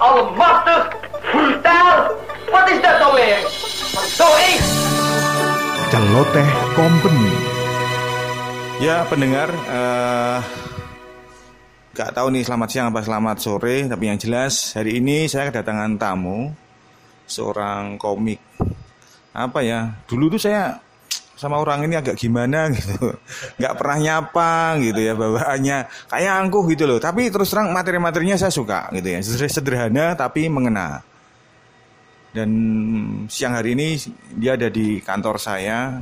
almachtig, brutaal. Wat is dat nou weer? Zo. Celoteh Company. Ya pendengar, eh nggak tahu nih selamat siang apa selamat sore, tapi yang jelas hari ini saya kedatangan tamu seorang komik. Apa ya? Dulu tuh saya sama orang ini agak gimana gitu, nggak pernah nyapa gitu ya bawaannya kayak angkuh gitu loh. Tapi terus terang materi-materinya saya suka gitu ya, sederhana tapi mengena. Dan siang hari ini dia ada di kantor saya,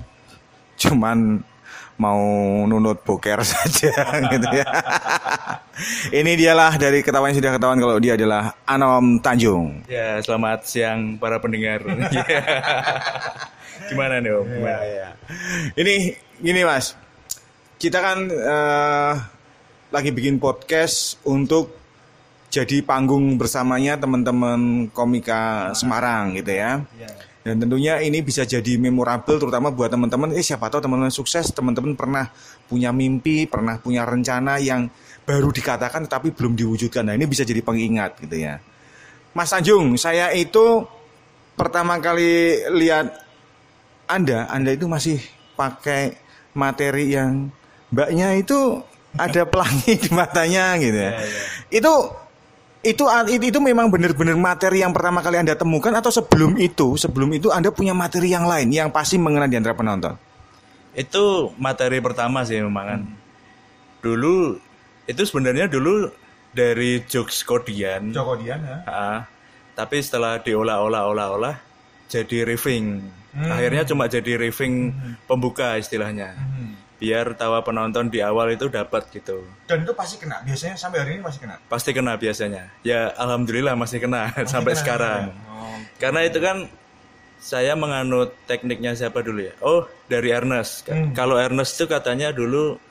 cuman mau nunut boker saja gitu ya. Ini dialah dari ketahuan sudah ketahuan kalau dia adalah Anom Tanjung. Ya, selamat siang para pendengar. Gimana nih Om? Gimana? Ini gini Mas. Kita kan eh, lagi bikin podcast untuk jadi panggung bersamanya teman-teman komika Semarang gitu ya. Dan tentunya ini bisa jadi memorable terutama buat teman-teman eh siapa tahu teman-teman sukses, teman-teman pernah punya mimpi, pernah punya rencana yang baru dikatakan tetapi belum diwujudkan. Nah, ini bisa jadi pengingat gitu ya. Mas Tanjung, saya itu pertama kali lihat Anda, Anda itu masih pakai materi yang mbaknya itu ada pelangi di matanya gitu ya. Itu itu itu, itu memang benar-benar materi yang pertama kali Anda temukan atau sebelum itu, sebelum itu Anda punya materi yang lain yang pasti mengena di antara penonton. Itu materi pertama sih memang kan. Dulu itu sebenarnya dulu dari jokes kodian. Joko Dian ya. Ah, tapi setelah diolah-olah-olah-olah jadi riffing. Akhirnya cuma jadi riffing pembuka istilahnya. Biar tawa penonton di awal itu dapat gitu. Dan itu pasti kena. Biasanya sampai hari ini masih kena. Pasti kena biasanya. Ya alhamdulillah masih kena sampai sekarang. Karena itu kan saya menganut tekniknya siapa dulu ya? Oh, dari Ernest. Kalau Ernest itu katanya dulu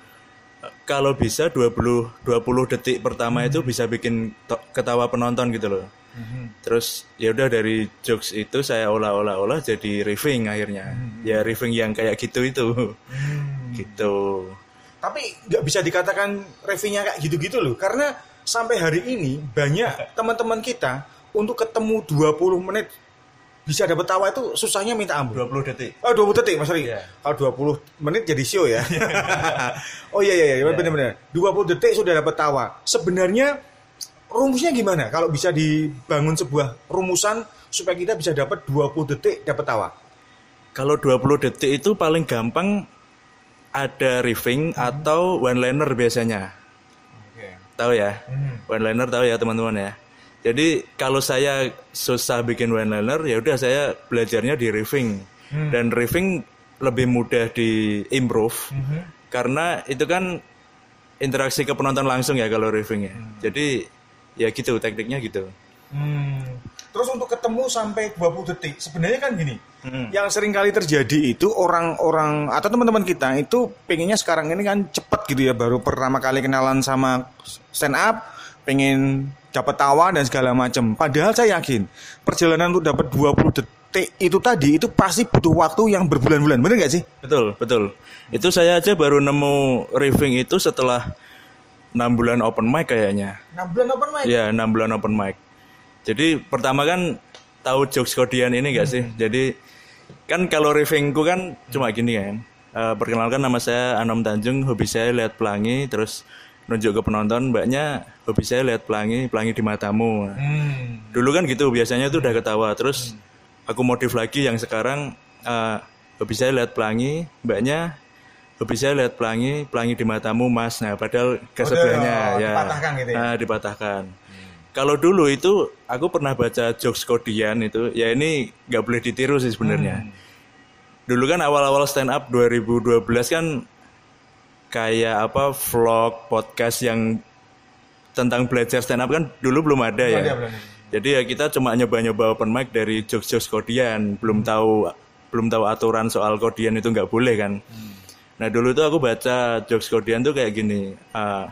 kalau bisa 20 20 detik pertama itu bisa bikin ketawa penonton gitu loh. Terus ya udah dari jokes itu saya olah-olah-olah jadi riffing akhirnya. Ya riffing yang kayak gitu itu. Gitu. Tapi nggak bisa dikatakan reviewnya kayak gitu-gitu loh. Karena sampai hari ini banyak teman-teman kita untuk ketemu 20 menit bisa dapat tawa itu susahnya minta ampun. 20 detik. Oh 20 detik Mas Ri. Iya. Kalau 20 menit jadi show ya. oh iya iya iya benar-benar. 20 detik sudah dapat tawa. Sebenarnya rumusnya gimana kalau bisa dibangun sebuah rumusan supaya kita bisa dapat 20 detik dapat tawa? Kalau 20 detik itu paling gampang ada riffing atau one liner biasanya. Tahu ya? One liner tahu ya teman-teman ya. Jadi kalau saya susah bikin one liner ya udah saya belajarnya di riffing. Dan riffing lebih mudah di improve karena itu kan interaksi ke penonton langsung ya kalau riffing ya. Jadi ya gitu tekniknya gitu. Hmm. Terus untuk ketemu sampai 20 detik, sebenarnya kan gini, yang sering kali terjadi itu orang-orang atau teman-teman kita itu pengennya sekarang ini kan cepet gitu ya, baru pertama kali kenalan sama stand up, pengen dapat tawa dan segala macam. Padahal saya yakin perjalanan untuk dapat 20 detik itu tadi itu pasti butuh waktu yang berbulan-bulan, bener nggak sih? Betul, betul. Itu saya aja baru nemu riffing itu setelah 6 bulan open mic kayaknya. 6 bulan open mic. Iya, 6 bulan open mic. Jadi pertama kan tahu jokes kodian ini gak sih? Jadi kan kalau riffingku kan cuma gini kan. Eh, perkenalkan nama saya Anom Tanjung, hobi saya lihat pelangi, terus nunjuk ke penonton, mbaknya hobi saya lihat pelangi, pelangi di matamu. Hmm. Dulu kan gitu, biasanya tuh udah ketawa. Terus aku modif lagi yang sekarang eh, hobi saya lihat pelangi, mbaknya hobi saya lihat pelangi, pelangi di matamu mas. Nah padahal ke Oh, sebelahnya ya. dipatahkan gitu ya? Nah, dipatahkan. Kalau dulu itu aku pernah baca jokes kodian itu, ya ini nggak boleh ditiru sih sebenarnya. Dulu kan awal-awal stand up 2012 kan kayak apa vlog podcast yang tentang belajar stand up kan dulu belum ada ya. ada, belum ada. Jadi ya kita cuma nyoba-nyoba open mic dari jokes-jokes kodian, belum tahu belum tahu aturan soal kodian itu nggak boleh kan. Nah dulu tuh aku baca jokes kodian tuh kayak gini. ah,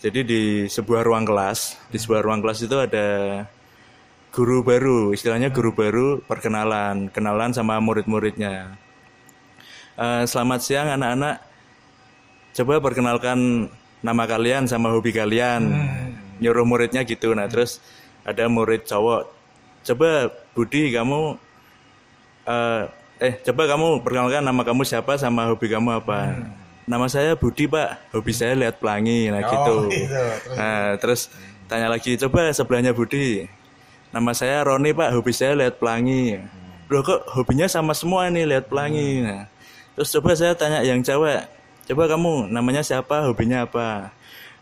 jadi di sebuah ruang kelas, di sebuah ruang kelas itu ada guru baru, istilahnya guru baru perkenalan, kenalan sama murid-muridnya. Eh, selamat siang anak-anak. Coba perkenalkan nama kalian sama hobi kalian. Nyuruh muridnya gitu. Nah, terus ada murid cowok coba Budi kamu eh eh coba kamu perkenalkan nama kamu siapa sama hobi kamu apa? Nama saya Budi pak. Hobi saya lihat pelangi nah gitu. gitu. Terus- nah terus tanya lagi coba sebelahnya Budi. Nama saya Roni pak. Hobi saya lihat pelangi. Loh kok hobinya sama semua nih lihat pelangi? Nah terus coba saya tanya yang cewek. Coba kamu namanya siapa? Hobinya apa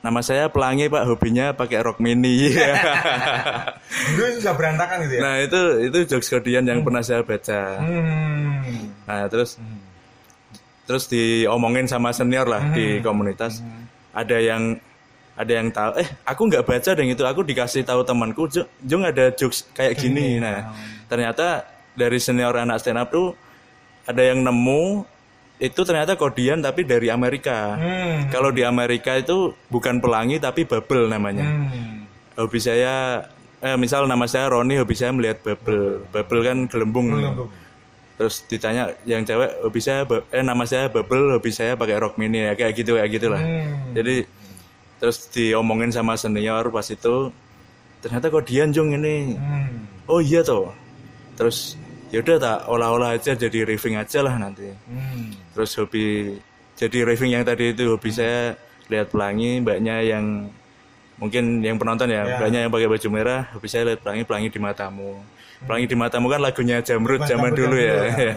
nama saya pelangi pak. Hobinya pakai rok mini. Dulu itu sudah berantakan gitu ya. nah itu itu jokes kodian yang pernah saya baca. Hmm. nah terus terus diomongin sama senior lah di komunitas. Ada yang ada yang tahu eh aku nggak baca dan itu aku dikasih tahu temanku "Jo- Jung ada jokes kayak gini. Nah ternyata dari senior anak stand up tuh ada yang nemu itu ternyata kodian tapi dari Amerika Hmm. kalau di Amerika itu bukan pelangi tapi bubble namanya Hmm. hobi saya eh, misal nama saya Roni hobi saya melihat bubble bubble kan gelembung terus ditanya yang cewek hobi saya eh nama saya bubble hobi saya pakai rok mini ya kayak gitu kayak gitulah Hmm. jadi terus diomongin sama senior pas itu ternyata kok Dian Jung ini Hmm. oh iya toh terus yaudah tak olah-olah aja jadi riffing aja lah nanti Hmm. Terus hobi jadi riffing yang tadi itu hobi saya lihat pelangi mbaknya yang mungkin yang penonton ya, Ya. mbaknya yang pakai baju merah hobi saya lihat pelangi pelangi di matamu pelangi di matamu kan lagunya Jamrud zaman dulu ya, ya.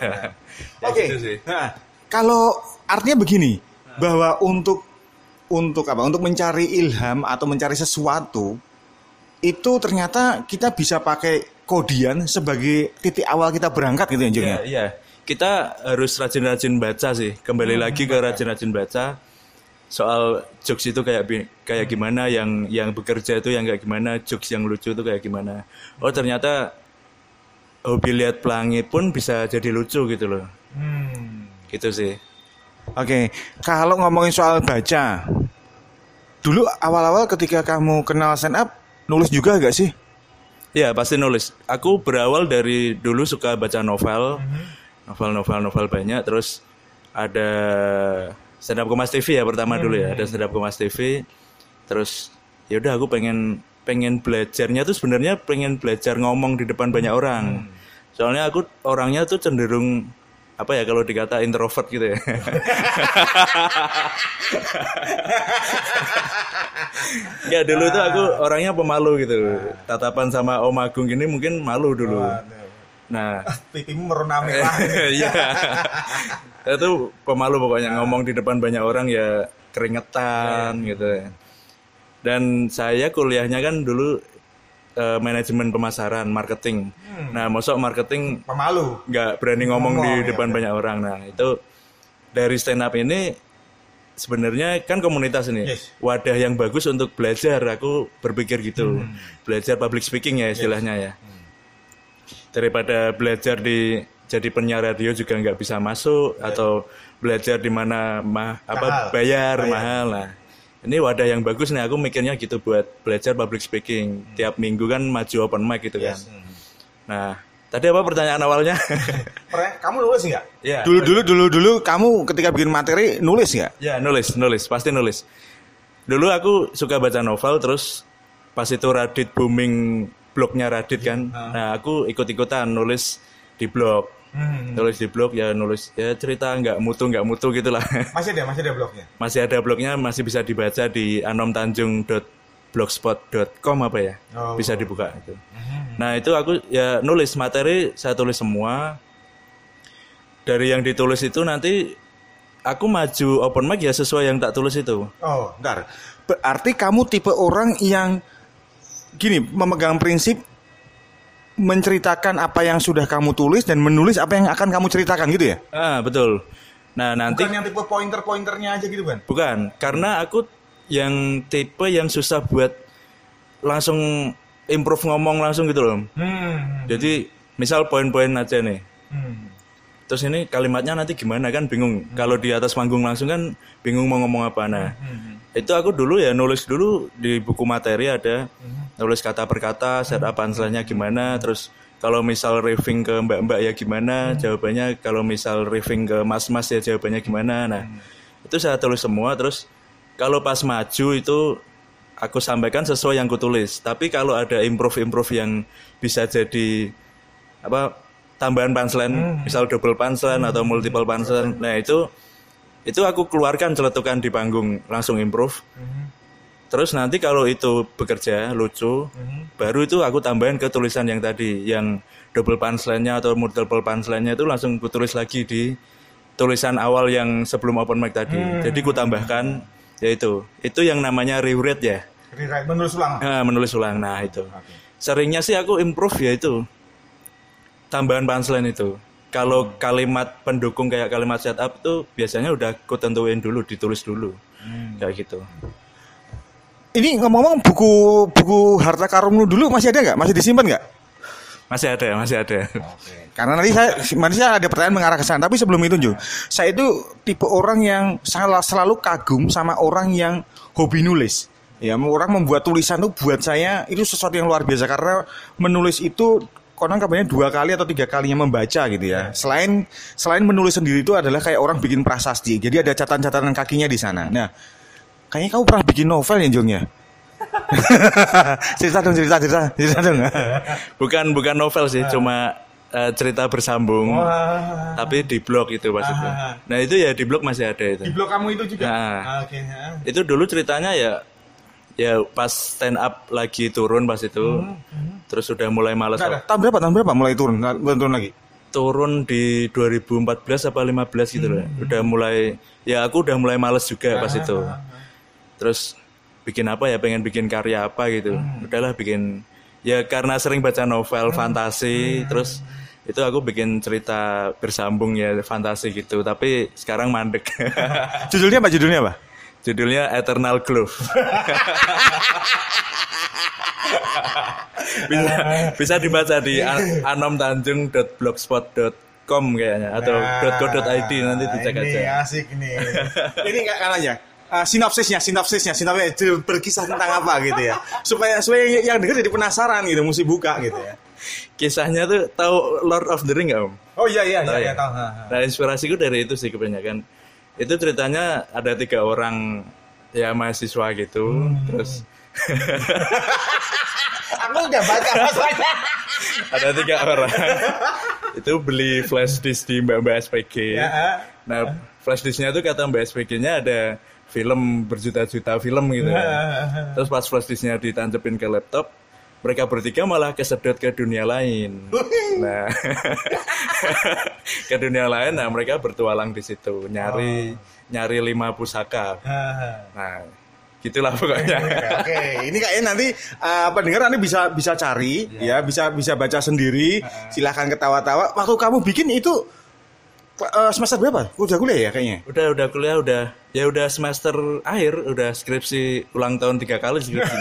Ya Oke. gitu sih. Nah, kalau artinya begini, bahwa untuk untuk apa? Untuk mencari ilham atau mencari sesuatu itu ternyata kita bisa pakai kodian sebagai titik awal kita berangkat gitu ya, Jung, Iya, ya? iya. Kita harus rajin-rajin baca sih. Kembali lagi ke rajin-rajin baca. Soal jokes itu kayak kayak gimana yang yang bekerja itu yang kayak gimana, jokes yang lucu itu kayak gimana. Oh, ternyata hobi lihat pelangi pun bisa jadi lucu gitu loh. Hmm. Gitu sih. Oke, kalau ngomongin soal baca, dulu awal-awal ketika kamu kenal stand up, nulis juga gak sih? Ya, pasti nulis. Aku berawal dari dulu suka baca novel. Novel-novel novel banyak terus ada stand up Kompas TV ya pertama dulu ya, ada stand up Kompas TV. Terus ya udah aku pengen pengen belajarnya tuh sebenarnya pengen belajar ngomong di depan banyak orang. Soalnya aku orangnya tuh cenderung apa ya kalau dikata introvert gitu ya. ya dulu tuh aku orangnya pemalu gitu. Tatapan sama Om Agung gini mungkin malu dulu. Nah, Pipimu merona merah. Iya. itu pemalu pokoknya ngomong di depan banyak orang ya keringetan gitu. Dan saya kuliahnya kan dulu eh, manajemen pemasaran, marketing. Nah, masuk marketing Pemalu. nggak berani ngomong di Ngomong, ya, depan banyak orang. Nah, itu dari stand up ini sebenarnya kan komunitas ini Yes. wadah yang bagus untuk belajar. Aku berpikir gitu, belajar public speaking ya istilahnya ya. Daripada belajar di jadi penyiar radio juga nggak bisa masuk atau belajar di mana mah apa bayar, Bayar. mahal lah. Ini wadah yang bagus nih. Aku mikirnya gitu buat belajar public speaking. Tiap minggu kan maju open mic gitu kan. Nah, tadi apa pertanyaan awalnya? Kamu nulis nggak? ya. Dulu dulu dulu dulu kamu ketika bikin materi nulis nggak? Ya, nulis, nulis, pasti nulis. Dulu aku suka baca novel terus pas itu Radit booming blognya Radit kan. Nah, aku ikut-ikutan nulis di blog. Nulis di blog ya nulis ya cerita nggak mutu nggak mutu gitulah. Masih ada, masih ada blognya. masih ada blognya masih bisa dibaca di anomtanjung.blogspot.com apa ya Oh. bisa dibuka itu nah itu aku ya nulis materi saya tulis semua dari yang ditulis itu nanti aku maju open mic ya sesuai yang tak tulis itu Oh, bentar. Berarti kamu tipe orang yang gini, memegang prinsip menceritakan apa yang sudah kamu tulis dan menulis apa yang akan kamu ceritakan gitu ya? ah betul nah nanti yang tipe pointer-pointernya aja gitu kan? bukan karena aku yang tipe yang susah buat langsung improve ngomong langsung gitu loh Hmm. jadi misal poin-poin aja nih hmm. Terus ini kalimatnya nanti gimana kan bingung. Kalau di atas panggung langsung kan bingung mau ngomong apa. Nah, itu aku dulu ya nulis dulu di buku materi ada nulis kata per kata, setup punchline-nya gimana. Terus kalau misal riffing ke mbak-mbak ya gimana jawabannya. Kalau misal riffing ke mas-mas ya jawabannya gimana. Nah, itu saya tulis semua. Terus kalau pas maju itu aku sampaikan sesuai yang kutulis. Tapi kalau ada improve-improve yang bisa jadi apa tambahan punchline, misal double punchline atau multiple punchline, nah itu itu aku keluarkan celetukan di panggung langsung improve. Terus nanti kalau itu bekerja lucu, baru itu aku tambahin ke tulisan yang tadi, yang double punchline-nya atau multiple punchline-nya itu langsung kutulis lagi di tulisan awal yang sebelum open mic tadi. Jadi ku tambahkan yaitu itu yang namanya rewrite ya. Rewrite menulis ulang. Nah, menulis ulang. Nah, itu. Seringnya sih aku improve ya itu. Tambahan punchline itu. Kalau kalimat pendukung kayak kalimat setup tuh biasanya udah ku tentuin dulu, ditulis dulu. Kayak gitu. Ini ngomong-ngomong buku buku harta karunmu dulu masih ada nggak? Masih disimpan nggak? Masih ada, masih ada. Karena nanti saya nanti saya ada pertanyaan mengarah ke sana. Tapi sebelum itu Jo, saya itu tipe orang yang sangat selalu kagum sama orang yang hobi nulis. Ya, orang membuat tulisan itu buat saya itu sesuatu yang luar biasa karena menulis itu konon kabarnya dua kali atau tiga kalinya membaca gitu ya. Selain selain menulis sendiri itu adalah kayak orang bikin prasasti. Jadi ada catatan-catatan kakinya di sana. Nah, kayaknya kamu pernah bikin novel ya Jong ya? cerita dong, cerita, cerita, cerita dong. Bukan bukan novel sih, cuma eh, cerita bersambung. Tapi di blog itu maksudnya. Nah, itu ya di blog masih ada itu. blog kamu itu juga. Nah. Oke. ya. itu dulu ceritanya ya ya pas stand up lagi turun pas itu terus sudah mulai ada. Tahun berapa? Tahun berapa mulai turun? Turun lagi. turun di 2014 apa 15 gitu loh udah mulai ya aku udah mulai males juga pas itu terus bikin apa ya pengen bikin karya apa gitu udahlah bikin ya karena sering baca novel fantasi terus itu aku bikin cerita bersambung ya fantasi gitu tapi sekarang mandek Judulnya apa? Judulnya apa? Judulnya Eternal Glove. bisa bisa dibaca di an- anomtanjung.blogspot.com kayaknya atau .co.id nanti dicek Nah, ini aja. asik nih. ini nggak kalanya. Uh, sinopsisnya, sinopsisnya, sinopsisnya itu berkisah tentang apa gitu ya, supaya supaya yang denger jadi penasaran gitu, mesti buka gitu ya. Kisahnya tuh tahu Lord of the Ring nggak om? Oh iya iya Tahu iya, iya ya? tahu. ha, ha. Nah inspirasiku dari itu sih kebanyakan. Itu ceritanya ada tiga orang ya mahasiswa gitu, Hmm. terus Aku udah baca masalahnya. ada tiga orang itu beli flash disk di mbak mbak SPG. Ya. Nah flash disknya tuh kata mbak SPG-nya ada film berjuta-juta film gitu. ya. Terus pas flash disknya ditancepin ke laptop, mereka bertiga malah kesedot ke dunia lain. Nah, ke dunia lain, nah mereka bertualang di situ, nyari nyari lima pusaka. Nah, gitulah pokoknya. Oke, ini kayaknya nanti uh, pendengar nanti bisa bisa cari ya, bisa bisa baca sendiri. Silahkan ketawa-tawa. Waktu kamu bikin itu uh, semester berapa? Udah kuliah ya kayaknya. Udah udah kuliah udah ya udah semester akhir, udah skripsi ulang tahun tiga kali skripsi.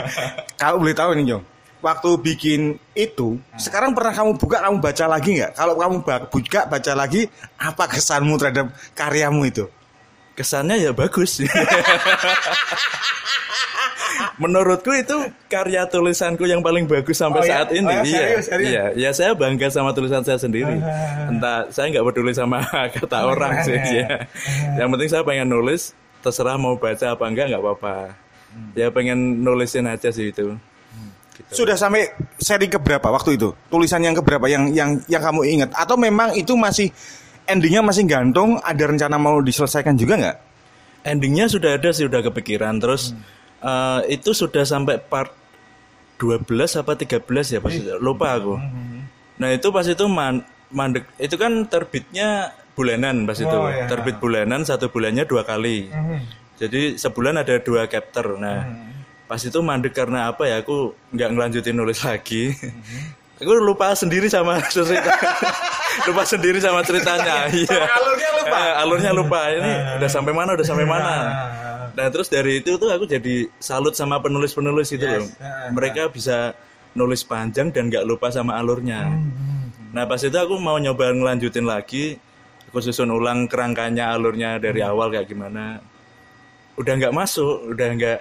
Kalau boleh tahu nih Jong, waktu bikin itu, sekarang pernah kamu buka, kamu baca lagi nggak? Kalau kamu buka, baca lagi, apa kesanmu terhadap karyamu itu? Kesannya ya bagus. Menurutku itu karya tulisanku yang paling bagus sampai Oh, ya? saat ini. Oh, ya? iya, Serius, serius? iya, ya saya bangga sama tulisan saya sendiri. Entah saya nggak peduli sama kata orang sih. Ya. Yang penting saya pengen nulis, terserah mau baca apa enggak nggak apa-apa. Ya pengen nulisin aja sih itu. Sudah sampai seri keberapa waktu itu? Tulisan yang keberapa yang yang yang kamu ingat? Atau memang itu masih endingnya masih gantung? Ada rencana mau diselesaikan juga nggak? Endingnya sudah ada sih udah kepikiran. Terus eh, itu sudah sampai part 12 apa 13 ya pas itu. lupa aku. Nah itu pas itu man- mandek itu kan terbitnya bulanan pas itu. Oh, iya. Terbit bulanan satu bulannya dua kali. Jadi sebulan ada dua chapter. Nah pas itu mandek karena apa ya aku nggak ngelanjutin nulis lagi. Aku lupa sendiri sama cerita. lupa sendiri sama ceritanya. Iya. Alurnya lupa. Eh, alurnya lupa. Ini udah sampai mana? Udah sampai mana? Nah, terus dari itu tuh aku jadi salut sama penulis-penulis itu loh. Mereka bisa nulis panjang dan nggak lupa sama alurnya. Nah, pas itu aku mau nyoba ngelanjutin lagi. Aku susun ulang kerangkanya alurnya dari awal kayak gimana. Udah nggak masuk, udah nggak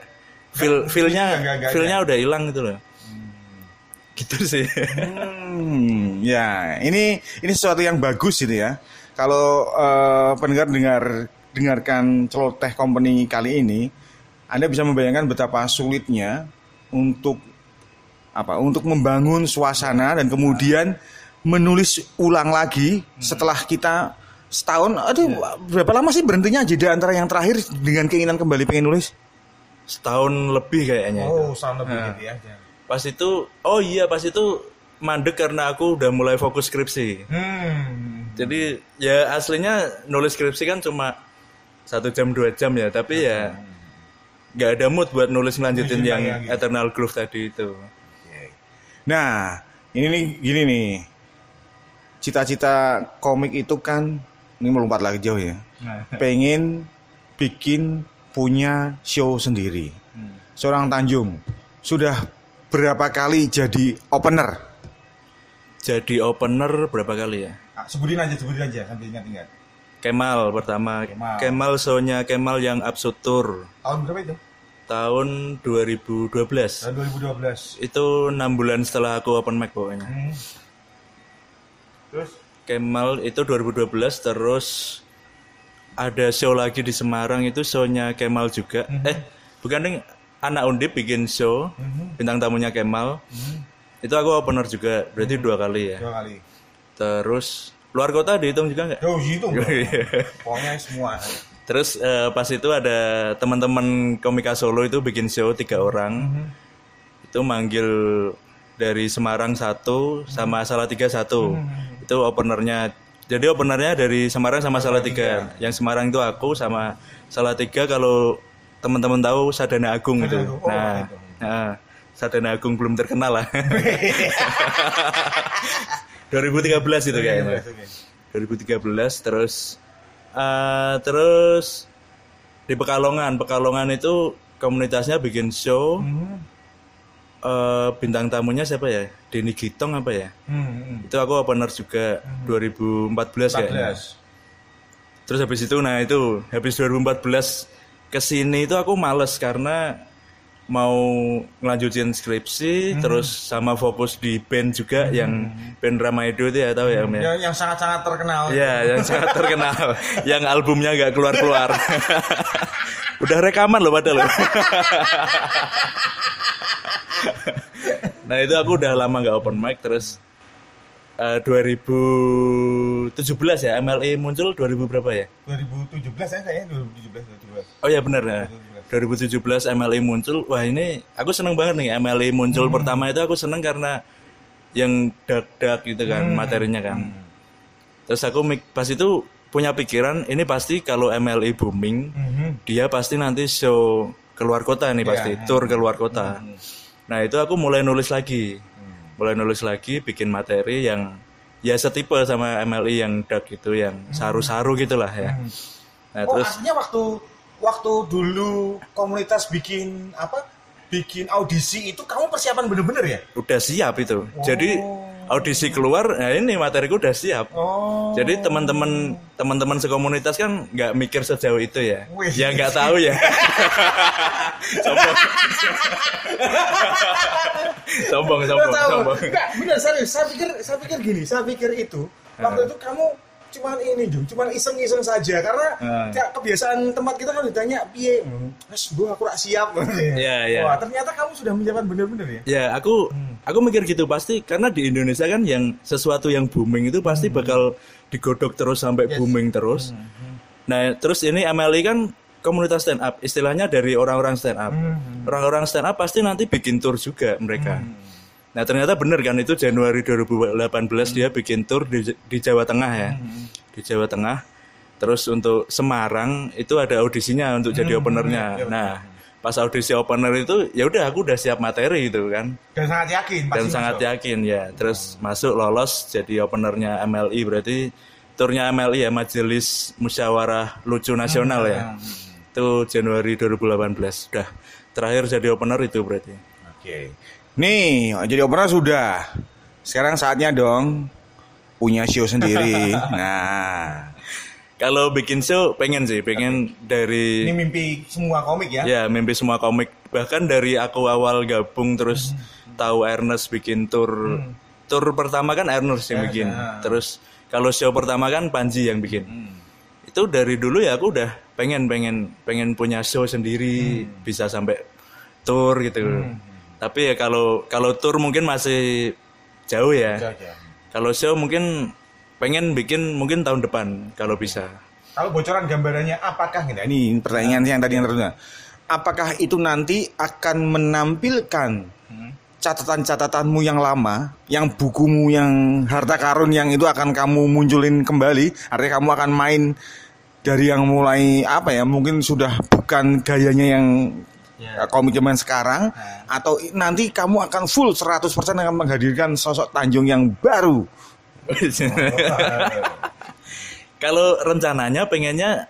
feel feelnya feelnya udah hilang gitu loh. Gitu sih. Hmm, ya, ini ini sesuatu yang bagus gitu ya. Kalau eh, pendengar dengar dengarkan celoteh company kali ini, Anda bisa membayangkan betapa sulitnya untuk apa? Untuk membangun suasana dan kemudian menulis ulang lagi setelah kita setahun. Aduh, berapa lama sih berhentinya jeda antara yang terakhir dengan keinginan kembali pengen nulis? Setahun lebih kayaknya itu. Oh, sama lebih Nah. gitu ya. Pas itu, oh iya pas itu mandek karena aku udah mulai fokus skripsi. Hmm. Jadi ya aslinya nulis skripsi kan cuma satu jam dua jam ya, tapi ya nggak ada mood buat nulis ngelanjutin Lanjutin yang gitu. Eternal Groove tadi itu. Nah, ini nih gini nih. Cita-cita komik itu kan ini melompat lagi jauh ya. Nah. Pengen bikin punya show sendiri. Seorang Tanjung sudah berapa kali jadi opener? Jadi opener berapa kali ya? Ah, sebutin aja, sebutin aja sampai ingat-ingat. Kemal pertama, Kemal. Kemal show-nya Kemal yang Absurd Tour Tahun berapa itu? tahun 2012. Tahun 2012. Itu enam bulan setelah aku open mic pokoknya. Hmm. Terus Kemal itu 2012 terus ada show lagi di Semarang itu show-nya Kemal juga. Eh, bukan ding anak undip bikin show bintang tamunya Kemal. Itu aku opener juga, berarti dua kali ya. dua kali. Terus luar kota dihitung juga nggak? Oh, gitu. Pokoknya semua. Terus eh, pas itu ada teman-teman komika Solo itu bikin show tiga orang. Itu manggil dari Semarang satu sama Salatiga satu. Itu openernya. Jadi openernya dari Semarang sama Salatiga. Yang Semarang itu aku sama Salatiga kalau teman-teman tahu Sadana Agung itu. Oh, Nah, itu. nah, Sadana Agung belum terkenal lah. 2013 itu kayaknya. Oke. 2013 terus eh, terus di Pekalongan Pekalongan itu komunitasnya bikin show Hmm. eh, bintang tamunya siapa ya Denny Gitong apa ya Hmm. itu aku opener juga 2014 kayaknya 14. terus habis itu nah itu habis 2014 ke sini itu aku males karena mau ngelanjutin skripsi terus sama fokus di band juga yang band Ramaido itu ya tahu ya ya Yang, yang sangat-sangat terkenal. Iya, yang sangat terkenal, yang albumnya nggak keluar-keluar. Udah rekaman loh padahal. loh. nah itu aku udah lama nggak open mic terus eh, 2017 ya MLE muncul 2000 berapa ya? 2017 ya kayaknya 2017 2017. Oh ya benar ya. 2017 MLE muncul. Wah ini aku seneng banget nih MLE muncul pertama itu aku seneng karena yang dark-dark gitu kan materinya kan. Terus aku pas itu punya pikiran ini pasti kalau MLE booming Mhm. dia pasti nanti show keluar kota nih pasti tour keluar kota. Nah itu aku mulai nulis lagi, mulai nulis lagi bikin materi yang ya setipe sama MLE yang dark gitu, yang saru-saru gitulah ya. Nah Oh, terus artinya waktu waktu dulu komunitas bikin apa? Bikin audisi itu kamu persiapan bener-bener ya? udah siap itu. Jadi audisi keluar, nah ini materiku udah siap. Oh. Jadi teman-teman teman-teman sekomunitas kan nggak mikir sejauh itu ya. Wih. Ya nggak tahu ya. sombong. sombong, sombong, sombong. Enggak, bener serius. Saya pikir saya pikir gini, saya pikir itu waktu itu kamu cuman ini Jung, cuman iseng-iseng saja karena Hmm. kayak kebiasaan tempat kita kan ditanya piye, Hmm, Mas, Bu aku rak siap. Iya, iya. Wah, ternyata kamu sudah menjawab bener-bener ya? Ya, aku aku mikir gitu pasti karena di Indonesia kan yang sesuatu yang booming itu pasti bakal digodok terus sampai booming terus. Nah, terus ini MLI kan komunitas stand up, istilahnya dari orang-orang stand up. Orang-orang stand up pasti nanti bikin tour juga mereka. Nah, ternyata bener kan itu Januari 2018 dia bikin tour di, di Jawa Tengah ya. Di Jawa Tengah. Terus untuk Semarang itu ada audisinya untuk jadi openernya. Nah, pas audisi opener itu ya udah aku udah siap materi itu kan Dan sangat yakin pasti dan sangat masuk. yakin ya terus masuk lolos jadi openernya MLI berarti turnya MLI ya Majelis Musyawarah Lucu Nasional ya itu Januari 2018 udah terakhir jadi opener itu berarti Oke. Nih, jadi opener sudah. Sekarang saatnya dong punya show sendiri. Nah, kalau bikin show pengen sih pengen Ini dari mimpi semua komik ya? ya mimpi semua komik. Bahkan dari aku awal gabung terus tahu Ernest bikin tour tour pertama kan Ernest yang bikin. ya. terus kalau show pertama kan Panji yang bikin. Itu dari dulu ya aku udah pengen pengen pengen punya show sendiri. Bisa sampai tour gitu tapi ya kalau kalau tour mungkin masih jauh ya. Kalau show mungkin pengen bikin mungkin tahun depan kalau bisa. Kalau bocoran gambarannya apakah Nah, ini pertanyaan yang tadi yang terus. Apakah itu nanti akan menampilkan catatan-catatanmu yang lama, yang bukumu yang harta karun yang itu akan kamu munculin kembali, artinya kamu akan main dari yang mulai apa ya, mungkin sudah bukan gayanya yang Ya. komik zaman sekarang atau i- nanti kamu akan full 100% akan menghadirkan sosok Tanjung yang baru. Kalau rencananya pengennya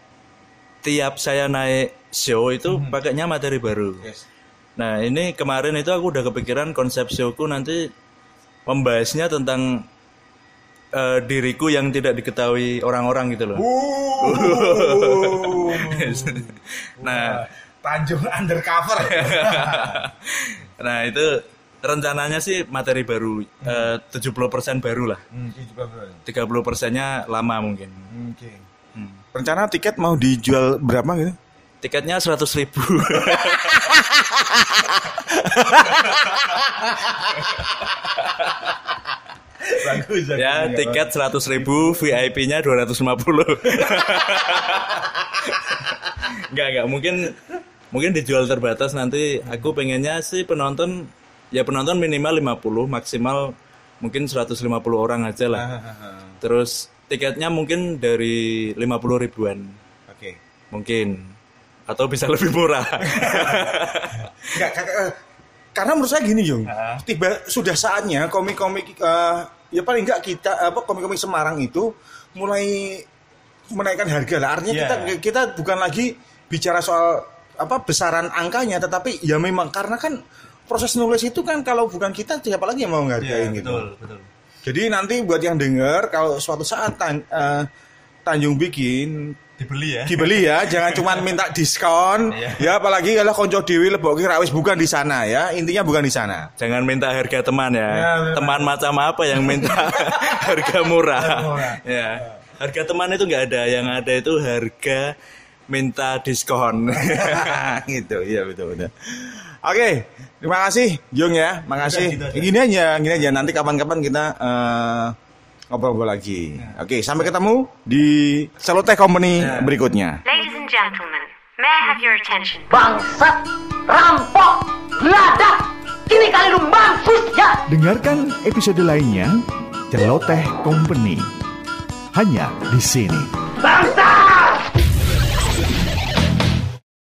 tiap saya naik show itu pakainya materi baru. Nah ini kemarin itu aku udah kepikiran konsep showku nanti membahasnya tentang eh, diriku yang tidak diketahui orang-orang gitu loh. nah, Tanjung undercover. nah itu rencananya sih materi baru eh, 70% baru lah. Hmm, 17. 30 persennya lama mungkin. Oke. Rencana tiket mau dijual berapa gitu? Tiketnya 100 ribu. Bagus. ya tiket 100 ribu, VIP-nya 250. Enggak enggak mungkin mungkin dijual terbatas nanti. Aku pengennya sih penonton ya penonton minimal 50, maksimal mungkin 150 orang aja lah. Terus tiketnya mungkin dari 50 ribuan Oke. mungkin atau bisa lebih murah. Enggak, karena menurut saya gini Jung, tiba sudah saatnya komik-komik eh, ya paling enggak kita apa komik-komik Semarang itu mulai menaikkan harga lah. Artinya Iya. kita kita bukan lagi bicara soal apa besaran angkanya, tetapi ya memang karena kan proses nulis itu kan kalau bukan kita siapa lagi yang mau ngargain gitu. Iya, betul. Jadi nanti buat yang dengar kalau suatu saat Tan- eh, Tanjung bikin Dibeli ya. dibeli ya, jangan cuma minta diskon. ya apalagi kalau konco dewi leboki rawis bukan di sana ya. Intinya bukan di sana. Jangan minta harga teman ya. Ya, teman macam apa yang minta harga murah? murah. ya. Harga teman itu nggak ada, yang ada itu harga minta diskon. gitu, iya betul betul. Oke, terima kasih Jung ya, makasih. Udah, gitu aja. Gini aja, gini aja. Nanti kapan-kapan kita eh, ngobrol-ngobrol lagi. Oke, sampai ketemu di Celoteh Company berikutnya. Ladies and gentlemen, may I have your attention? Bangsat, rampok, geladak. Ini kali lu mampus ya. Dengarkan episode lainnya Celoteh Company. Hanya di sini. Bang